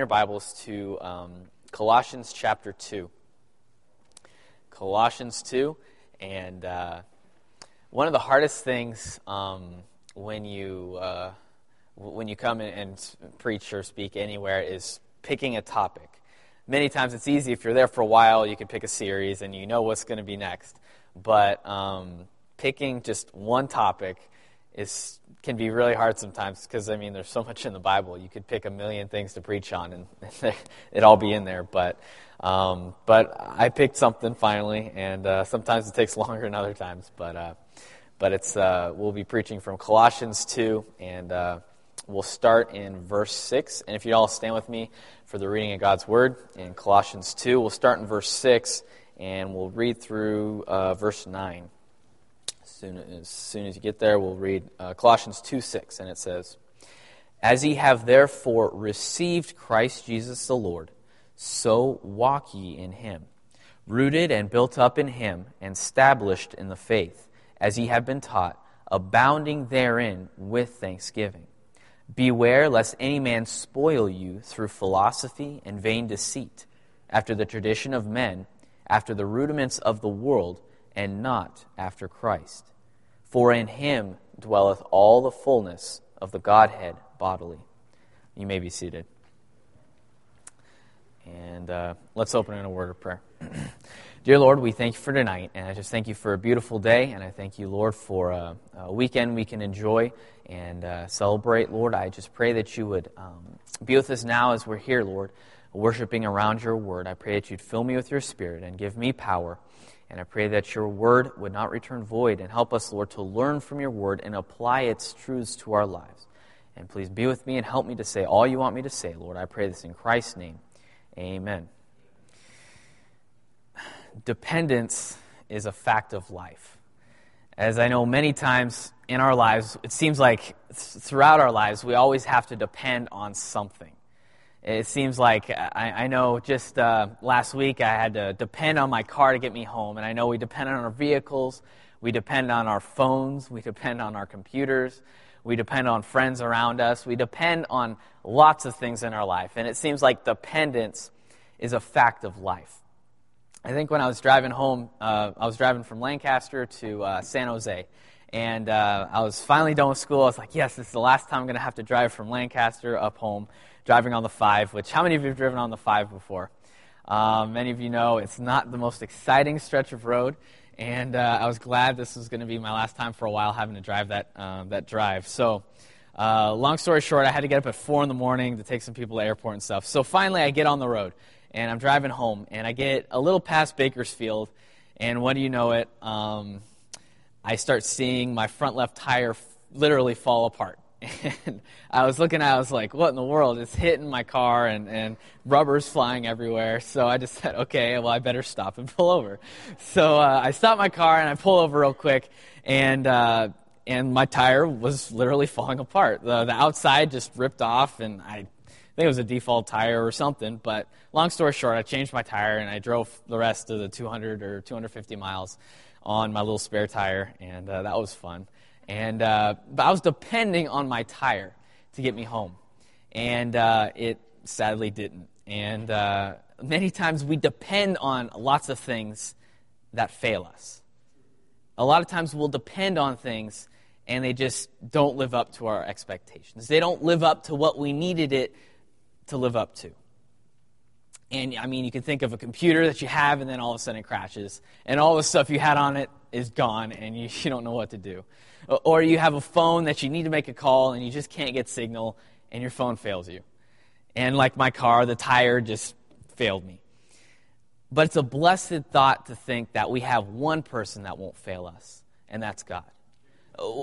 your Bibles to um, Colossians chapter 2. Colossians 2. And uh, one of the hardest things um, when, you, uh, when you come and preach or speak anywhere is picking a topic. Many times it's easy if you're there for a while, you can pick a series and you know what's going to be next. But um, picking just one topic is can be really hard sometimes because I mean there's so much in the Bible. You could pick a million things to preach on and it all be in there. But um, but I picked something finally, and uh, sometimes it takes longer than other times. But uh, but it's uh, we'll be preaching from Colossians two, and uh, we'll start in verse six. And if you all stand with me for the reading of God's word in Colossians two, we'll start in verse six, and we'll read through uh, verse nine soon, as soon as you get there, we'll read uh, Colossians 2 6, and it says, As ye have therefore received Christ Jesus the Lord, so walk ye in him, rooted and built up in him, and established in the faith, as ye have been taught, abounding therein with thanksgiving. Beware lest any man spoil you through philosophy and vain deceit, after the tradition of men, after the rudiments of the world and not after Christ. For in him dwelleth all the fullness of the Godhead bodily. You may be seated. And uh, let's open in a word of prayer. Dear Lord, we thank you for tonight, and I just thank you for a beautiful day, and I thank you, Lord, for a, a weekend we can enjoy and uh, celebrate. Lord, I just pray that you would um, be with us now as we're here, Lord, worshiping around your word. I pray that you'd fill me with your spirit and give me power and I pray that your word would not return void and help us, Lord, to learn from your word and apply its truths to our lives. And please be with me and help me to say all you want me to say, Lord. I pray this in Christ's name. Amen. Dependence is a fact of life. As I know many times in our lives, it seems like throughout our lives, we always have to depend on something. It seems like I, I know just uh, last week I had to depend on my car to get me home, and I know we depend on our vehicles, we depend on our phones, we depend on our computers, we depend on friends around us, we depend on lots of things in our life, and it seems like dependence is a fact of life. I think when I was driving home, uh, I was driving from Lancaster to uh, San Jose, and uh, I was finally done with school. I was like, yes, this is the last time I'm going to have to drive from Lancaster up home driving on the 5, which how many of you have driven on the 5 before? Um, many of you know it's not the most exciting stretch of road, and uh, I was glad this was going to be my last time for a while having to drive that, uh, that drive. So, uh, long story short, I had to get up at 4 in the morning to take some people to the airport and stuff. So finally, I get on the road, and I'm driving home, and I get a little past Bakersfield, and what do you know it? Um, I start seeing my front left tire literally fall apart. And I was looking at it, I was like, what in the world? It's hitting my car and, and rubber's flying everywhere. So I just said, okay, well, I better stop and pull over. So uh, I stop my car and I pull over real quick, and, uh, and my tire was literally falling apart. The, the outside just ripped off, and I think it was a default tire or something. But long story short, I changed my tire and I drove the rest of the 200 or 250 miles on my little spare tire, and uh, that was fun. And uh, but I was depending on my tire to get me home, and uh, it sadly didn't. And uh, many times we depend on lots of things that fail us. A lot of times we'll depend on things and they just don't live up to our expectations. They don't live up to what we needed it to live up to. And I mean, you can think of a computer that you have and then all of a sudden it crashes, and all the stuff you had on it is gone and you, you don't know what to do. Or you have a phone that you need to make a call and you just can't get signal and your phone fails you. And like my car, the tire just failed me. But it's a blessed thought to think that we have one person that won't fail us, and that's God.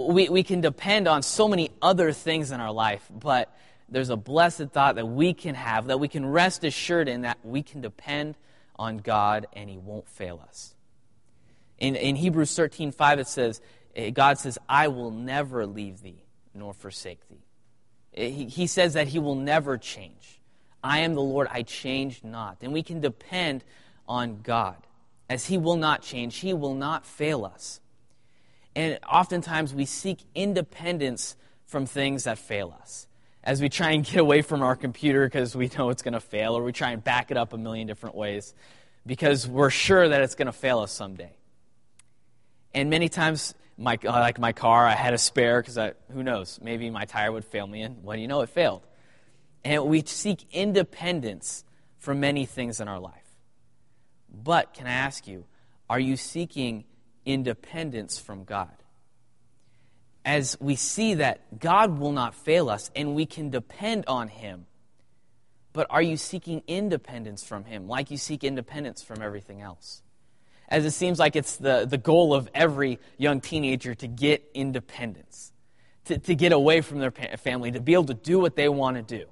We, we can depend on so many other things in our life, but there's a blessed thought that we can have, that we can rest assured in, that we can depend on God and He won't fail us. In, in Hebrews 13 5, it says, God says, I will never leave thee nor forsake thee. Eh, he says that He will never change. I am the Lord, I change not. And we can depend on God. As He will not change, He will not fail us. And oftentimes we seek independence from things that fail us. as we try and get away from our computer because we know it's going to fail, or we try and back it up a million different ways because we're sure that it's going to fail us someday. And many times, my, uh, like my car, I had a spare because who knows, maybe my tire would fail me, and do you know, it failed. And we seek independence from many things in our life. But can I ask you, are you seeking independence from God? As we see that God will not fail us and we can depend on Him, but are you seeking independence from Him like you seek independence from everything else? As it seems like it's the, the goal of every young teenager to get independence, to, to get away from their family, to be able to do what they want to do.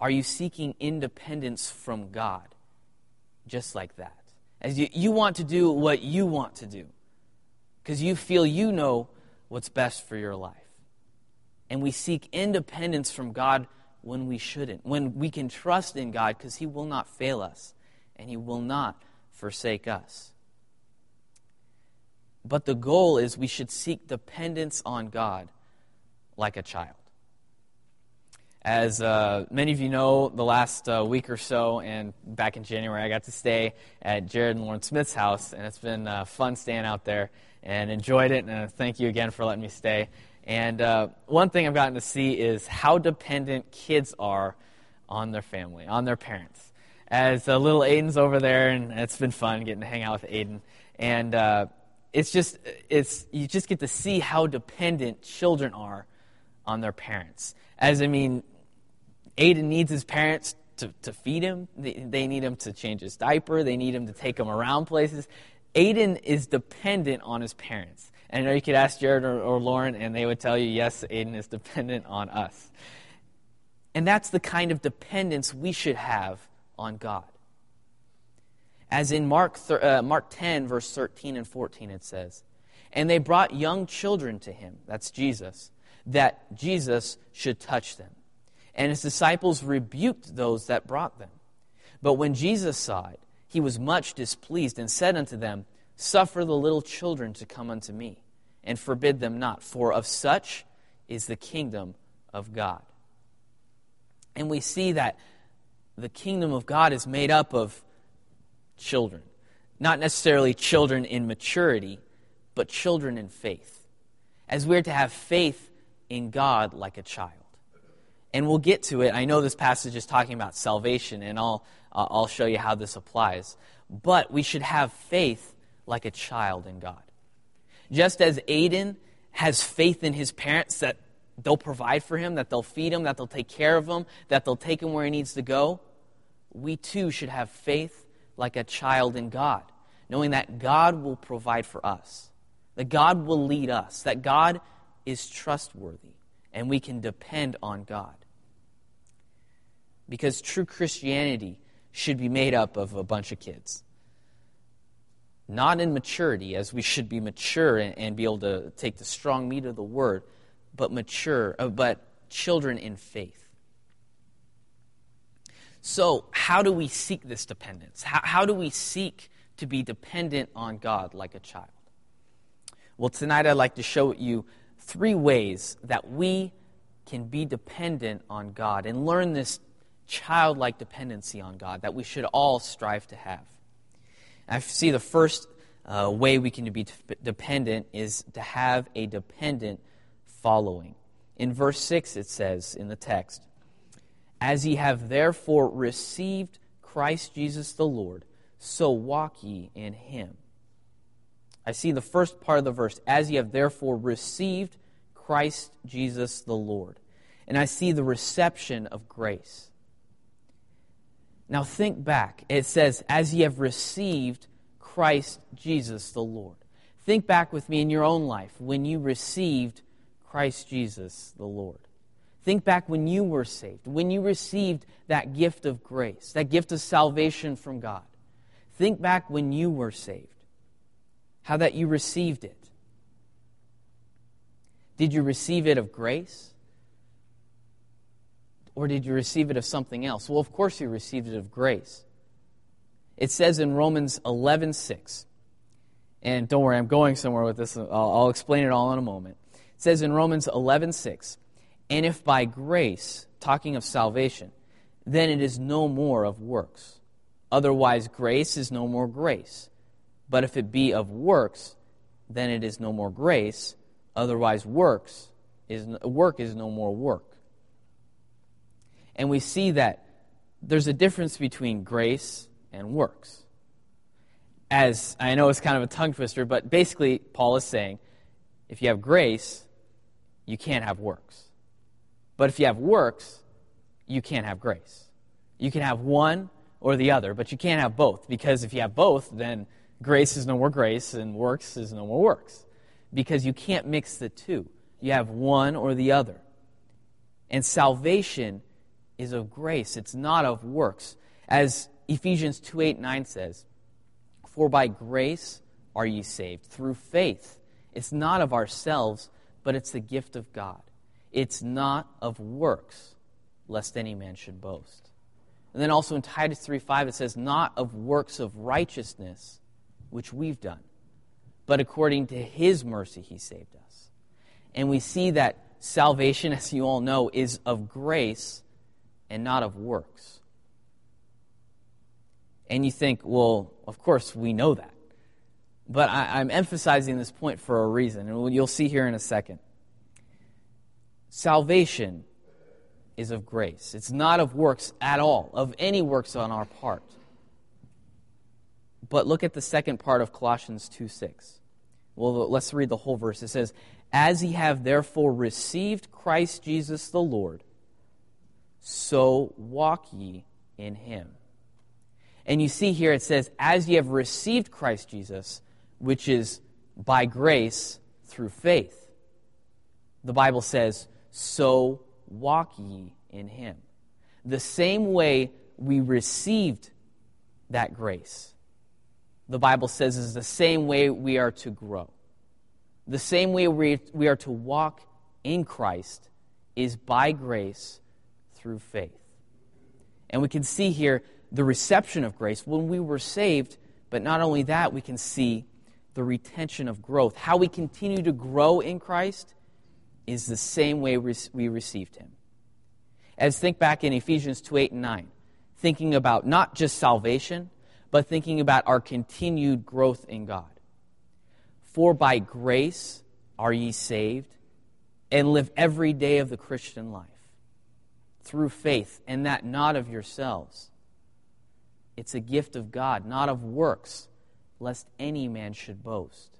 Are you seeking independence from God just like that? As you, you want to do what you want to do because you feel you know what's best for your life. And we seek independence from God when we shouldn't, when we can trust in God because He will not fail us and He will not forsake us. But the goal is we should seek dependence on God like a child. As uh, many of you know, the last uh, week or so, and back in January, I got to stay at Jared and Lauren Smith's house, and it's been uh, fun staying out there and enjoyed it. And thank you again for letting me stay. And uh, one thing I've gotten to see is how dependent kids are on their family, on their parents. As uh, little Aiden's over there, and it's been fun getting to hang out with Aiden. And uh, it's just, it's, you just get to see how dependent children are on their parents. As I mean, Aiden needs his parents to, to feed him. They, they need him to change his diaper. They need him to take him around places. Aiden is dependent on his parents. And I know you could ask Jared or, or Lauren, and they would tell you, yes, Aiden is dependent on us. And that's the kind of dependence we should have on God. As in Mark, uh, Mark 10, verse 13 and 14, it says, And they brought young children to him, that's Jesus, that Jesus should touch them. And his disciples rebuked those that brought them. But when Jesus saw it, he was much displeased and said unto them, Suffer the little children to come unto me, and forbid them not, for of such is the kingdom of God. And we see that the kingdom of God is made up of children. Not necessarily children in maturity, but children in faith. As we're to have faith in God like a child and we'll get to it. I know this passage is talking about salvation, and I'll, uh, I'll show you how this applies. But we should have faith like a child in God. Just as Aiden has faith in his parents that they'll provide for him, that they'll feed him, that they'll take care of him, that they'll take him where he needs to go, we too should have faith like a child in God, knowing that God will provide for us, that God will lead us, that God is trustworthy, and we can depend on God because true Christianity should be made up of a bunch of kids. Not in maturity, as we should be mature and, and be able to take the strong meat of the word, but mature, uh, but children in faith. So, how do we seek this dependence? How, how do we seek to be dependent on God like a child? Well, tonight I'd like to show you three ways that we can be dependent on God and learn this childlike dependency on God that we should all strive to have. I see the first uh, way we can be dependent is to have a dependent following. In verse 6, it says in the text, As ye have therefore received Christ Jesus the Lord, so walk ye in him. I see the first part of the verse, As ye have therefore received Christ Jesus the Lord. And I see the reception of grace. Now think back. It says, as ye have received Christ Jesus the Lord. Think back with me in your own life when you received Christ Jesus the Lord. Think back when you were saved, when you received that gift of grace, that gift of salvation from God. Think back when you were saved, how that you received it. Did you receive it of grace? or did you receive it of something else? Well, of course you received it of grace. It says in Romans 11 6, and don't worry, I'm going somewhere with this. I'll, I'll explain it all in a moment. Says in Romans 11:6, And if by grace, talking of salvation, then it is no more of works. Otherwise, grace is no more grace. But if it be of works, then it is no more grace. Otherwise, works is, work is no more work. And we see that there's a difference between grace and works. As I know it's kind of a tongue twister, but basically, Paul is saying if you have grace, you can't have works. But if you have works, you can't have grace. You can have one or the other, but you can't have both, because if you have both, then grace is no more grace and works is no more works. Because you can't mix the two. You have one or the other. And salvation is of grace, it's not of works. As Ephesians 2 8 9 says, For by grace are ye saved, through faith. It's not of ourselves, but it's the gift of God. It's not of works, lest any man should boast. And then also in Titus 3 5, it says, Not of works of righteousness, which we've done, but according to his mercy he saved us. And we see that salvation, as you all know, is of grace and not of works. And you think, well, of course we know that. But I, am emphasizing this point for a reason, and you'll see here in a second. Salvation is of grace. It's not of works at all, of any works on our part. But look at the second part of Colossians 2 6. Well, let's read the whole verse. It says, As ye have therefore received Christ Jesus the Lord, so walk ye in him. And you see here it says, As ye have received Christ Jesus, which is by grace through faith. The Bible says, So walk ye in him. The same way we received that grace, the Bible says, is the same way we are to grow. The same way we, we are to walk in Christ is by grace through faith. And we can see here the reception of grace when we were saved, but not only that, we can see the retention of growth. How we continue to grow in Christ is the same way we received him. As think back in Ephesians 2 8 and 9, thinking about not just salvation, but thinking about our continued growth in God. For by grace are ye saved, and live every day of the Christian life through faith, and that not of yourselves. It's a gift of God, not of works, lest any man should boast.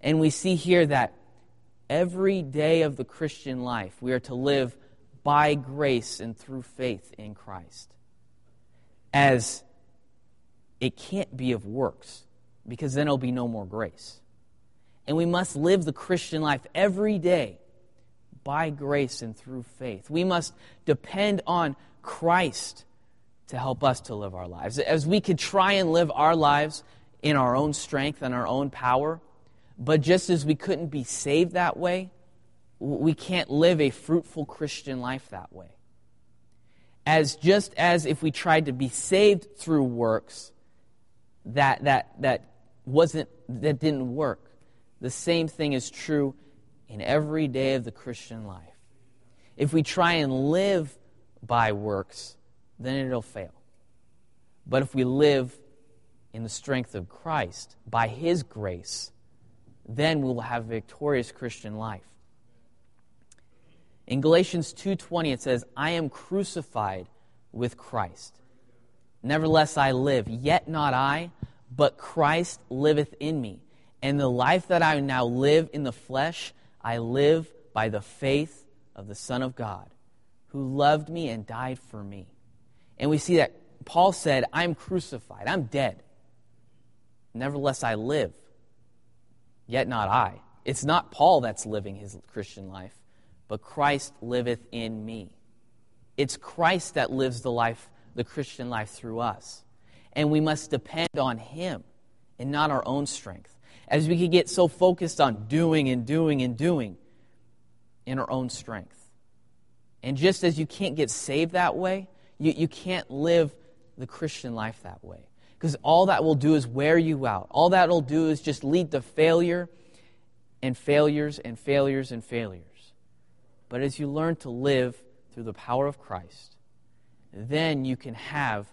And we see here that every day of the Christian life, we are to live by grace and through faith in Christ. As it can't be of works, because then it'll be no more grace. And we must live the Christian life every day by grace and through faith. We must depend on Christ to help us to live our lives. As we could try and live our lives in our own strength and our own power, but just as we couldn't be saved that way, we can't live a fruitful Christian life that way. As just as if we tried to be saved through works, that, that, that wasn't, that didn't work. The same thing is true in every day of the Christian life. If we try and live by works, then it'll fail. But if we live in the strength of Christ, by His grace, then we will have a victorious Christian life. In Galatians 2:20 it says, "I am crucified with Christ. Nevertheless I live, yet not I, but Christ liveth in me. And the life that I now live in the flesh, I live by the faith of the Son of God, who loved me and died for me." And we see that Paul said, "I'm crucified. I'm dead. Nevertheless I live, yet not I." It's not Paul that's living his Christian life but Christ liveth in me. It's Christ that lives the life, the Christian life through us. And we must depend on Him and not our own strength. As we could get so focused on doing and doing and doing in our own strength. And just as you can't get saved that way, you, you can't live the Christian life that way. Because all that will do is wear you out. All that will do is just lead to failure and failures and failures and failures. But as you learn to live through the power of Christ, then you can have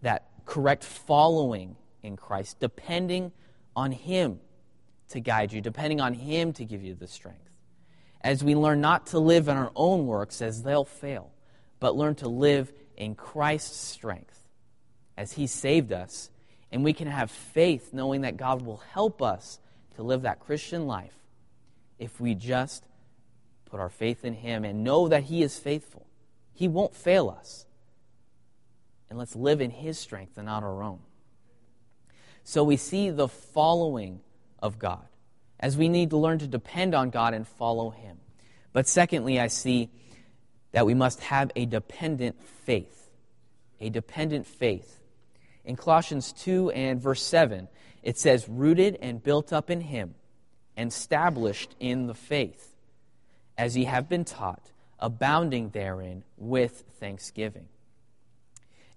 that correct following in Christ, depending on Him to guide you, depending on Him to give you the strength. As we learn not to live in our own works, as they'll fail, but learn to live in Christ's strength, as He saved us, and we can have faith knowing that God will help us to live that Christian life if we just put our faith in Him and know that He is faithful. He won't fail us. And let's live in His strength and not our own. So we see the following of God, as we need to learn to depend on God and follow Him. But secondly, I see that we must have a dependent faith. A dependent faith. In Colossians 2 and verse 7, it says, rooted and built up in Him, and established in the faith, as ye have been taught, abounding therein with thanksgiving.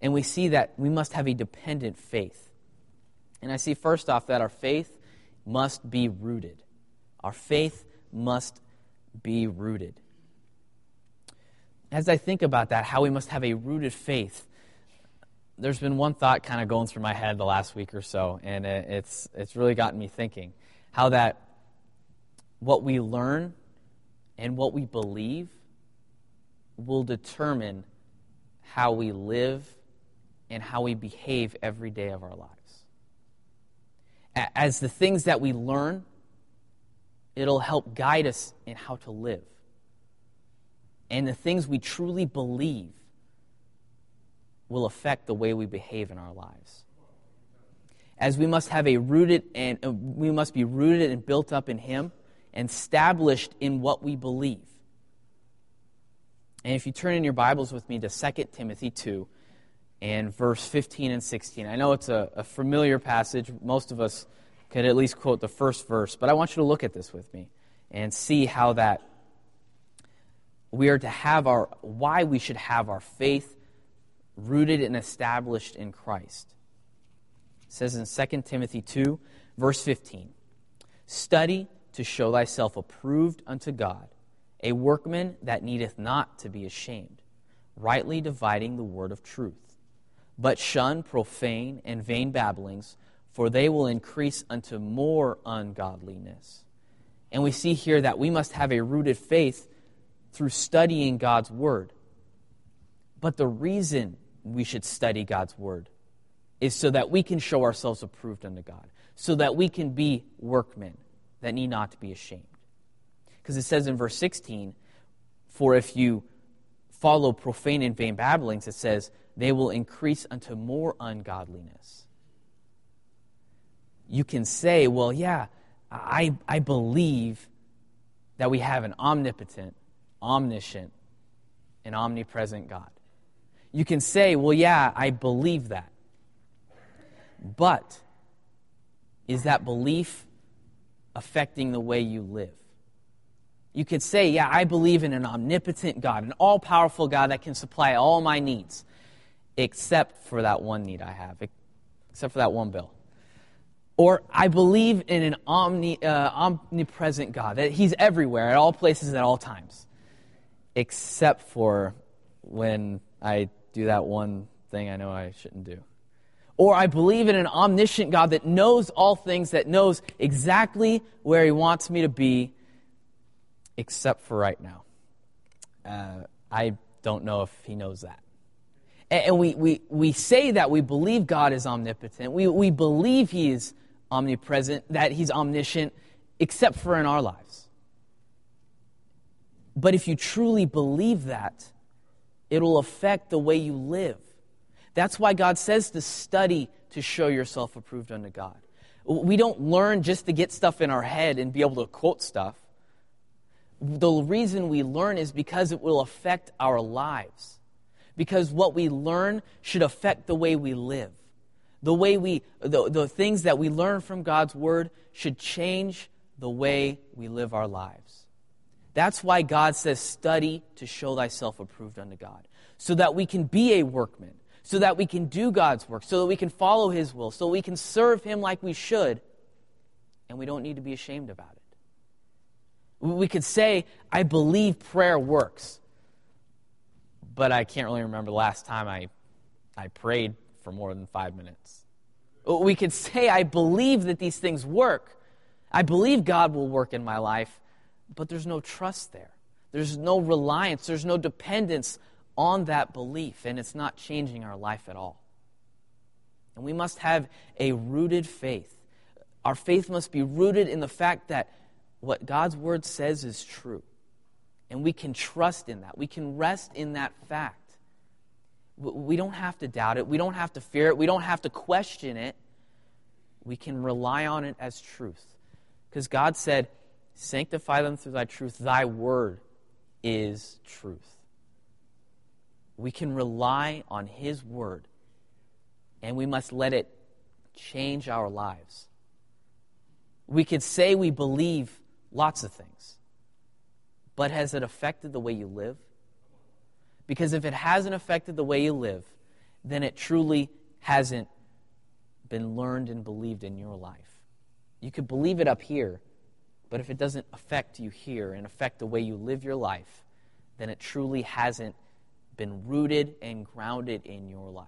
And we see that we must have a dependent faith. And I see first off that our faith must be rooted. Our faith must be rooted. As I think about that, how we must have a rooted faith, there's been one thought kind of going through my head the last week or so, and it's, it's really gotten me thinking how that what we learn and what we believe will determine how we live and how we behave every day of our lives as the things that we learn, it'll help guide us in how to live. And the things we truly believe will affect the way we behave in our lives. As we must have a rooted and uh, we must be rooted and built up in Him and established in what we believe. And if you turn in your Bibles with me to 2 Timothy 2, and verse 15 and 16. I know it's a, a, familiar passage. Most of us could at least quote the first verse, but I want you to look at this with me and see how that we are to have our, why we should have our faith rooted and established in Christ. It says in 2 Timothy 2, verse 15 Study to show thyself approved unto God, a workman that needeth not to be ashamed, rightly dividing the word of truth. But shun profane and vain babblings, for they will increase unto more ungodliness. And we see here that we must have a rooted faith through studying God's Word. But the reason we should study God's Word is so that we can show ourselves approved unto God, so that we can be workmen that need not to be ashamed. Because it says in verse 16, For if you follow profane and vain babblings, it says, they will increase unto more ungodliness. You can say, well, yeah, I, I believe that we have an omnipotent, omniscient, and omnipresent God. You can say, well, yeah, I believe that. But is that belief affecting the way you live? You could say, yeah, I believe in an omnipotent God, an all powerful God that can supply all my needs except for that one need I have, except for that one bill. Or I believe in an omni, uh, omnipresent God, that He's everywhere, at all places, at all times, except for when I do that one thing I know I shouldn't do. Or I believe in an omniscient God that knows all things, that knows exactly where He wants me to be, except for right now. Uh, I don't know if He knows that and we, we, we say that we believe God is omnipotent. We, we believe He is omnipresent, that He's omniscient, except for in our lives. But if you truly believe that, it'll affect the way you live. That's why God says to study to show yourself approved unto God. We don't learn just to get stuff in our head and be able to quote stuff. The reason we learn is because it will affect our lives because what we learn should affect the way we live. The way we, the, the things that we learn from God's word should change the way we live our lives. That's why God says, study to show thyself approved unto God, so that we can be a workman, so that we can do God's work, so that we can follow his will, so we can serve him like we should, and we don't need to be ashamed about it. We could say, I believe prayer works, but I can't really remember the last time I, I prayed for more than five minutes. We could say, I believe that these things work. I believe God will work in my life, but there's no trust there. There's no reliance. There's no dependence on that belief, and it's not changing our life at all. And we must have a rooted faith. Our faith must be rooted in the fact that what God's word says is true. And we can trust in that. We can rest in that fact. We don't have to doubt it. We don't have to fear it. We don't have to question it. We can rely on it as truth. Because God said, Sanctify them through thy truth. Thy word is truth. We can rely on his word, and we must let it change our lives. We could say we believe lots of things, but has it affected the way you live? Because if it hasn't affected the way you live, then it truly hasn't been learned and believed in your life. You could believe it up here, but if it doesn't affect you here and affect the way you live your life, then it truly hasn't been rooted and grounded in your life.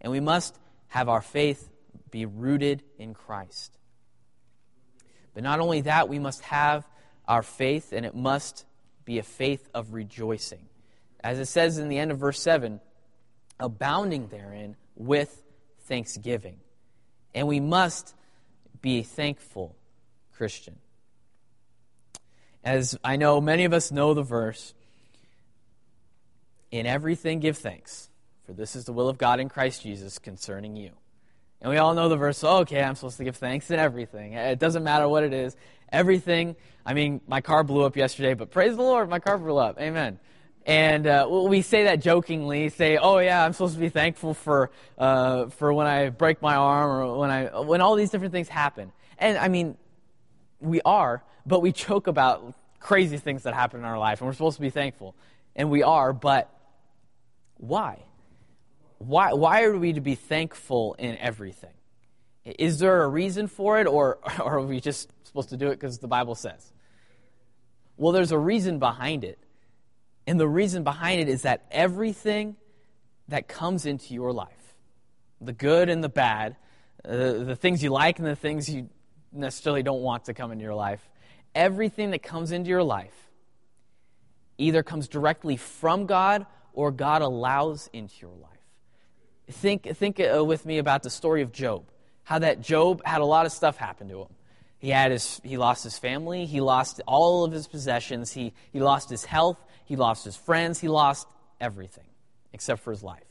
And we must have our faith be rooted in Christ. But not only that, we must have our faith, and it must be a faith of rejoicing as it says in the end of verse 7, abounding therein with thanksgiving. And we must be a thankful Christian. As I know many of us know the verse, in everything give thanks, for this is the will of God in Christ Jesus concerning you. And we all know the verse, oh, okay, I'm supposed to give thanks in everything. It doesn't matter what it is. Everything, I mean, my car blew up yesterday, but praise the Lord, my car blew up. Amen. And uh, we say that jokingly, say, "Oh yeah, I'm supposed to be thankful for uh, for when I break my arm or when I when all these different things happen." And I mean, we are, but we choke about crazy things that happen in our life, and we're supposed to be thankful, and we are. But why? Why why are we to be thankful in everything? Is there a reason for it, or, or are we just supposed to do it because the Bible says? Well, there's a reason behind it. And the reason behind it is that everything that comes into your life, the good and the bad, uh, the things you like and the things you necessarily don't want to come into your life, everything that comes into your life either comes directly from God or God allows into your life. Think, think uh, with me about the story of Job. How that Job had a lot of stuff happen to him. He, had his, he lost his family, he lost all of his possessions, he, he lost his health, he lost his friends. He lost everything except for his life.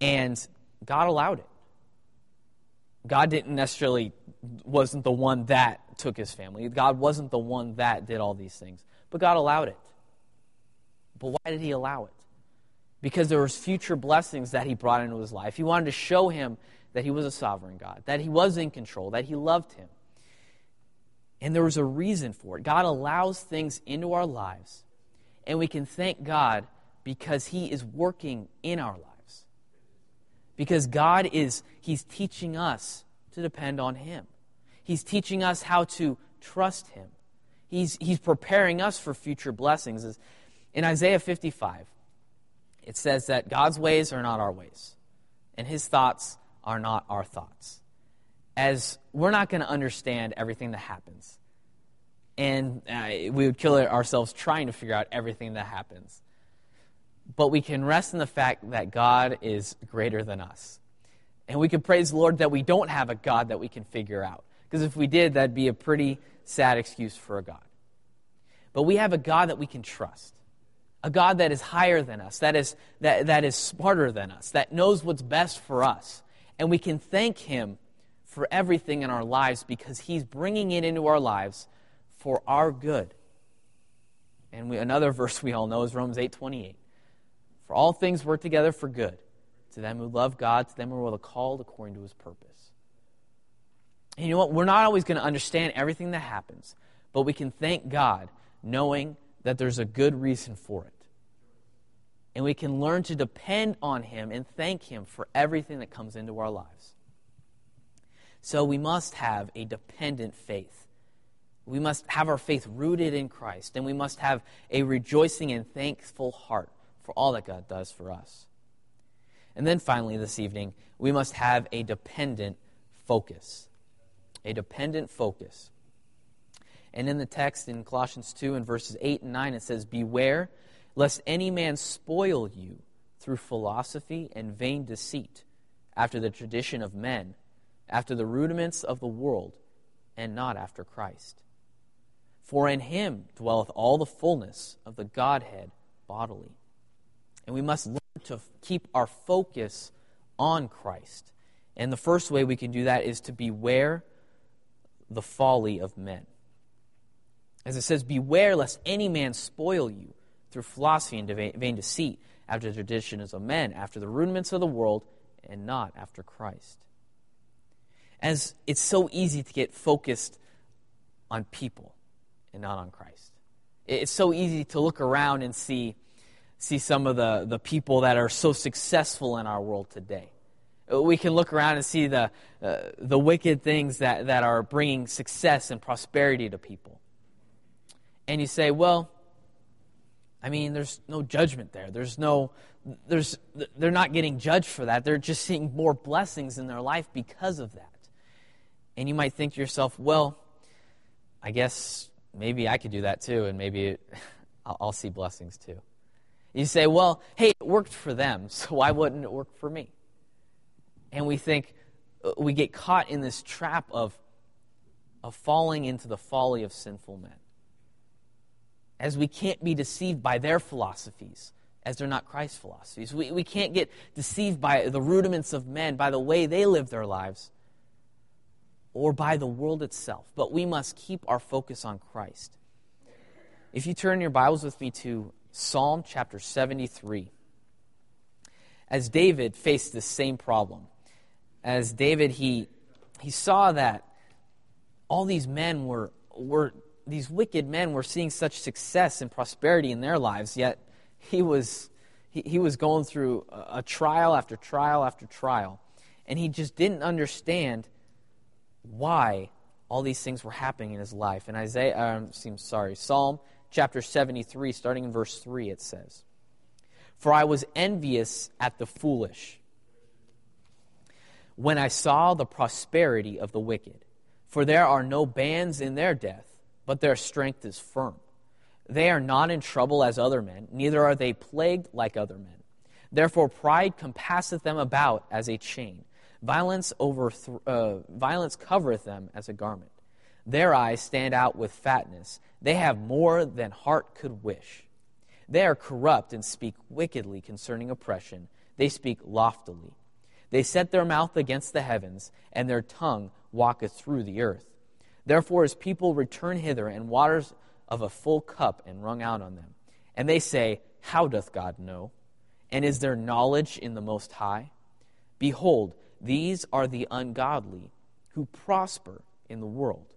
And God allowed it. God didn't necessarily, wasn't the one that took his family. God wasn't the one that did all these things. But God allowed it. But why did he allow it? Because there was future blessings that he brought into his life. He wanted to show him that he was a sovereign God, that he was in control, that he loved him. And there was a reason for it. God allows things into our lives, and we can thank God because He is working in our lives. Because God is, He's teaching us to depend on Him. He's teaching us how to trust Him. He's, he's preparing us for future blessings. In Isaiah 55, it says that God's ways are not our ways, and His thoughts are not our thoughts as we're not going to understand everything that happens. And uh, we would kill ourselves trying to figure out everything that happens. But we can rest in the fact that God is greater than us. And we can praise the Lord that we don't have a God that we can figure out. Because if we did, that'd be a pretty sad excuse for a God. But we have a God that we can trust. A God that is higher than us, that is, that, that is smarter than us, that knows what's best for us. And we can thank Him for everything in our lives because He's bringing it into our lives for our good. And we, another verse we all know is Romans 8:28. For all things work together for good to them who love God, to them who are called according to His purpose. And you know what? We're not always going to understand everything that happens, but we can thank God knowing that there's a good reason for it. And we can learn to depend on Him and thank Him for everything that comes into our lives. So we must have a dependent faith. We must have our faith rooted in Christ, and we must have a rejoicing and thankful heart for all that God does for us. And then finally, this evening, we must have a dependent focus. A dependent focus. And in the text in Colossians 2 and verses 8 and 9, it says, Beware lest any man spoil you through philosophy and vain deceit, after the tradition of men, after the rudiments of the world, and not after Christ. For in him dwelleth all the fullness of the Godhead bodily. And we must learn to keep our focus on Christ. And the first way we can do that is to beware the folly of men. As it says, Beware lest any man spoil you through philosophy and vain deceit, after the traditions of men, after the rudiments of the world, and not after Christ. As it's so easy to get focused on people and not on Christ. It's so easy to look around and see, see some of the, the people that are so successful in our world today. We can look around and see the, uh, the wicked things that, that are bringing success and prosperity to people. And you say, well, I mean, there's no judgment there. There's no, there's, they're not getting judged for that. They're just seeing more blessings in their life because of that. And you might think to yourself, well, I guess maybe I could do that too, and maybe I'll see blessings too. You say, well, hey, it worked for them, so why wouldn't it work for me? And we think, uh, we get caught in this trap of, of falling into the folly of sinful men. As we can't be deceived by their philosophies, as they're not Christ's philosophies. We, we can't get deceived by the rudiments of men, by the way they live their lives, or by the world itself. But we must keep our focus on Christ. If you turn your Bibles with me to Psalm chapter 73, as David faced the same problem, as David, he, he saw that all these men were, were, these wicked men were seeing such success and prosperity in their lives, yet he was, he, he was going through a, a trial after trial after trial. And he just didn't understand why all these things were happening in his life. And Isaiah, um, sorry, Psalm chapter 73, starting in verse 3, it says, For I was envious at the foolish when I saw the prosperity of the wicked. For there are no bands in their death, but their strength is firm. They are not in trouble as other men, neither are they plagued like other men. Therefore, pride compasseth them about as a chain Violence, over uh, violence covereth them as a garment. Their eyes stand out with fatness. They have more than heart could wish. They are corrupt and speak wickedly concerning oppression. They speak loftily. They set their mouth against the heavens, and their tongue walketh through the earth. Therefore his people return hither, and waters of a full cup and wrung out on them. And they say, How doth God know? And is there knowledge in the Most High? Behold, these are the ungodly who prosper in the world,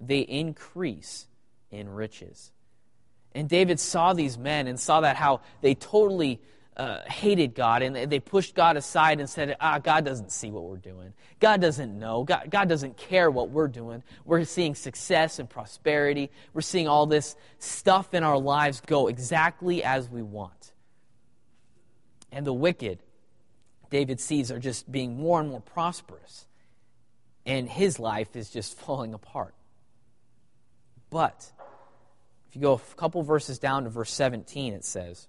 they increase in riches. And David saw these men and saw that how they totally uh, hated God and they pushed God aside and said, Ah, God doesn't see what we're doing. God doesn't know. God, God doesn't care what we're doing. We're seeing success and prosperity. We're seeing all this stuff in our lives go exactly as we want. And the wicked David sees are just being more and more prosperous, and his life is just falling apart. But if you go a couple verses down to verse 17, it says,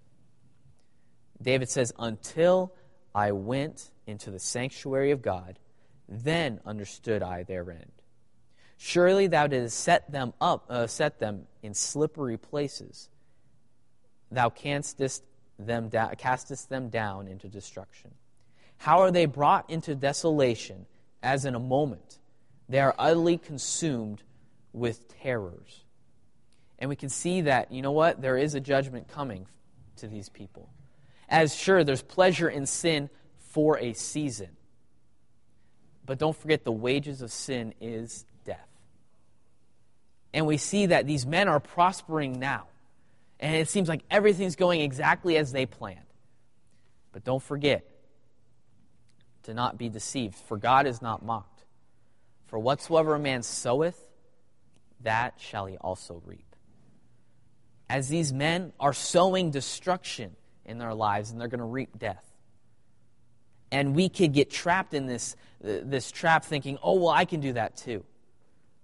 David says, Until I went into the sanctuary of God, then understood I their end. Surely thou didst set them up, uh, set them in slippery places. Thou canstest them da- castest them down into destruction. How are they brought into desolation as in a moment? They are utterly consumed with terrors. And we can see that, you know what? There is a judgment coming to these people. As sure, there's pleasure in sin for a season. But don't forget, the wages of sin is death. And we see that these men are prospering now. And it seems like everything's going exactly as they planned. But don't forget, to not be deceived, for God is not mocked. For whatsoever a man soweth, that shall he also reap. As these men are sowing destruction in their lives and they're going to reap death. And we could get trapped in this, this trap thinking, oh, well, I can do that too.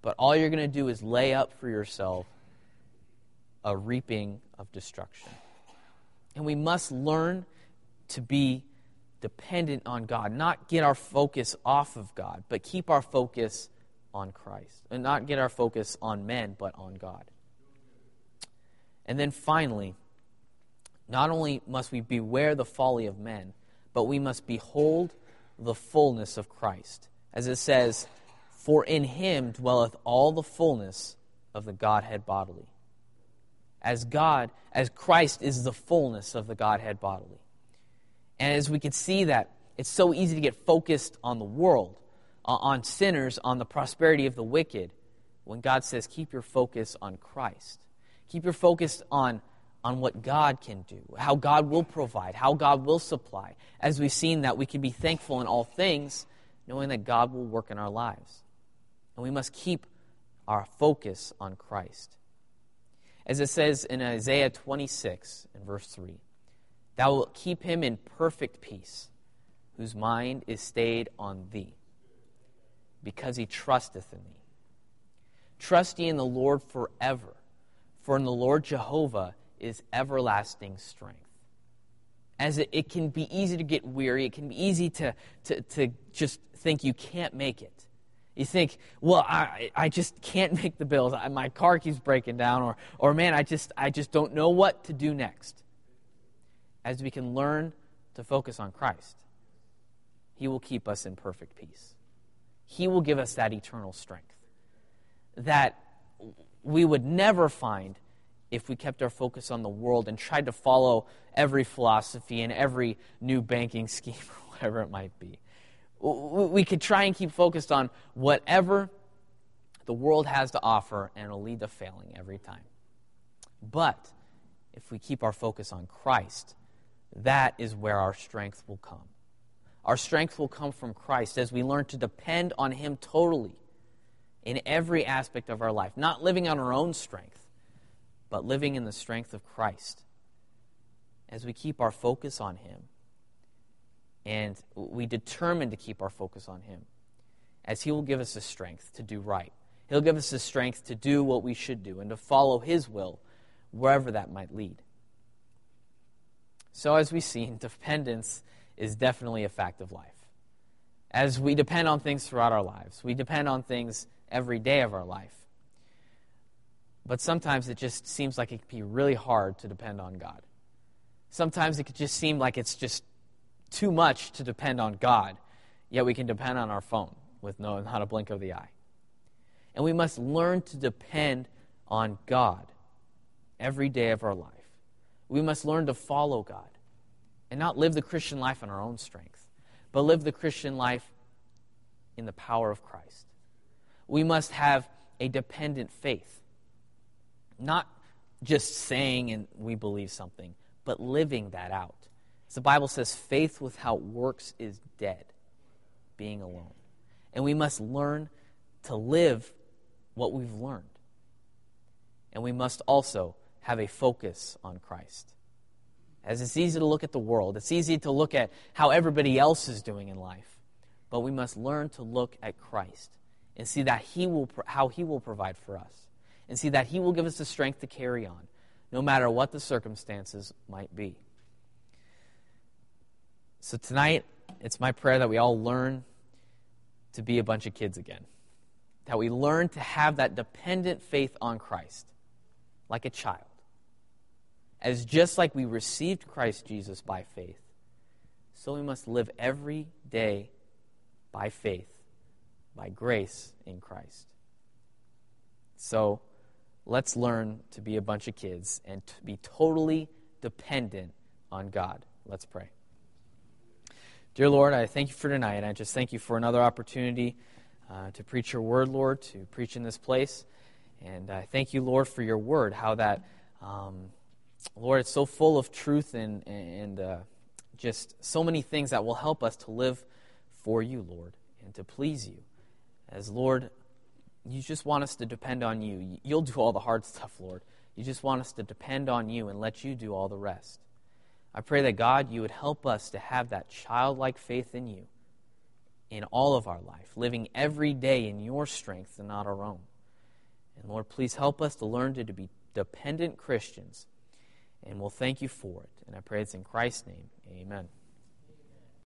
But all you're going to do is lay up for yourself a reaping of destruction. And we must learn to be dependent on God, not get our focus off of God, but keep our focus on Christ. And not get our focus on men, but on God. And then finally, not only must we beware the folly of men, but we must behold the fullness of Christ. As it says, For in him dwelleth all the fullness of the Godhead bodily. As God, as Christ is the fullness of the Godhead bodily. And as we can see that, it's so easy to get focused on the world, Uh, on sinners, on the prosperity of the wicked, when God says, keep your focus on Christ. Keep your focus on, on what God can do, how God will provide, how God will supply. As we've seen that we can be thankful in all things, knowing that God will work in our lives. And we must keep our focus on Christ. As it says in Isaiah 26 in verse 3 Thou wilt keep him in perfect peace, whose mind is stayed on thee, because he trusteth in thee. Trust ye in the Lord forever, for in the Lord Jehovah is everlasting strength. As it, it can be easy to get weary, it can be easy to, to, to just think you can't make it. You think, well, I, I just can't make the bills. I, my car keeps breaking down, or, or man, I just, I just don't know what to do next as we can learn to focus on Christ, He will keep us in perfect peace. He will give us that eternal strength that we would never find if we kept our focus on the world and tried to follow every philosophy and every new banking scheme or whatever it might be. We could try and keep focused on whatever the world has to offer, and it'll lead to failing every time. But if we keep our focus on Christ, that is where our strength will come. Our strength will come from Christ as we learn to depend on Him totally in every aspect of our life, not living on our own strength, but living in the strength of Christ. As we keep our focus on Him and we determine to keep our focus on Him, as He will give us the strength to do right. He'll give us the strength to do what we should do and to follow His will wherever that might lead. So, as we've seen, dependence is definitely a fact of life. As we depend on things throughout our lives, we depend on things every day of our life. But sometimes it just seems like it can be really hard to depend on God. Sometimes it could just seem like it's just too much to depend on God, yet we can depend on our phone with no, not a blink of the eye. And we must learn to depend on God every day of our life. We must learn to follow God and not live the Christian life on our own strength, but live the Christian life in the power of Christ. We must have a dependent faith, not just saying and we believe something, but living that out. As the Bible says, faith without works is dead, being alone. And we must learn to live what we've learned. And we must also have a focus on Christ. As it's easy to look at the world, it's easy to look at how everybody else is doing in life. But we must learn to look at Christ and see that he will, how He will provide for us, and see that He will give us the strength to carry on, no matter what the circumstances might be. So tonight, it's my prayer that we all learn to be a bunch of kids again. That we learn to have that dependent faith on Christ, like a child as just like we received Christ Jesus by faith, so we must live every day by faith, by grace in Christ. So let's learn to be a bunch of kids and to be totally dependent on God. Let's pray. Dear Lord, I thank you for tonight, I just thank you for another opportunity uh, to preach your word, Lord, to preach in this place. And I thank you, Lord, for your word, how that um, Lord, it's so full of truth and, and uh, just so many things that will help us to live for you, Lord, and to please you. As, Lord, you just want us to depend on you. You'll do all the hard stuff, Lord. You just want us to depend on you and let you do all the rest. I pray that God, you would help us to have that childlike faith in you in all of our life, living every day in your strength and not our own. And Lord, please help us to learn to, to be dependent Christians. And we'll thank you for it. And I pray it's in Christ's name. Amen.